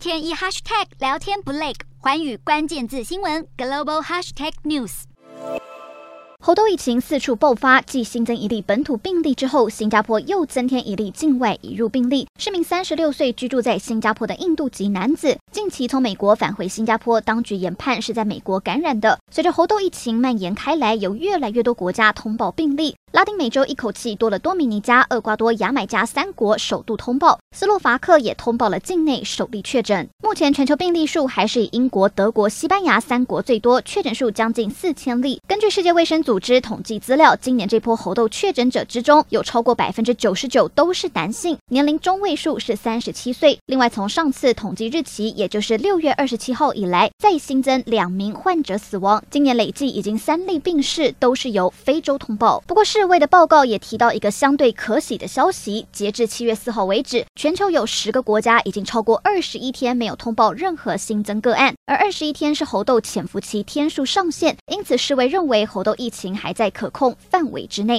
天一 hashtag 聊天不累，寰宇关键字新闻 global hashtag news。猴痘疫情四处爆发，继新增一例本土病例之后，新加坡又增添一例境外移入病例，是名三十六岁居住在新加坡的印度籍男子，近期从美国返回新加坡，当局研判是在美国感染的。随着猴痘疫情蔓延开来，有越来越多国家通报病例。拉丁美洲一口气多了多米尼加、厄瓜多、牙买加三国首度通报，斯洛伐克也通报了境内首例确诊。目前全球病例数还是以英国、德国、西班牙三国最多，确诊数将近四千例。根据世界卫生组织统计资料，今年这波猴痘确诊者之中，有超过百分之九十九都是男性，年龄中位数是三十七岁。另外，从上次统计日期，也就是六月二十七号以来，再新增两名患者死亡，今年累计已经三例病逝，都是由非洲通报。不过是。卫的报告也提到一个相对可喜的消息，截至七月四号为止，全球有十个国家已经超过二十一天没有通报任何新增个案，而二十一天是猴痘潜伏期天数上限，因此世卫认为猴痘疫情还在可控范围之内。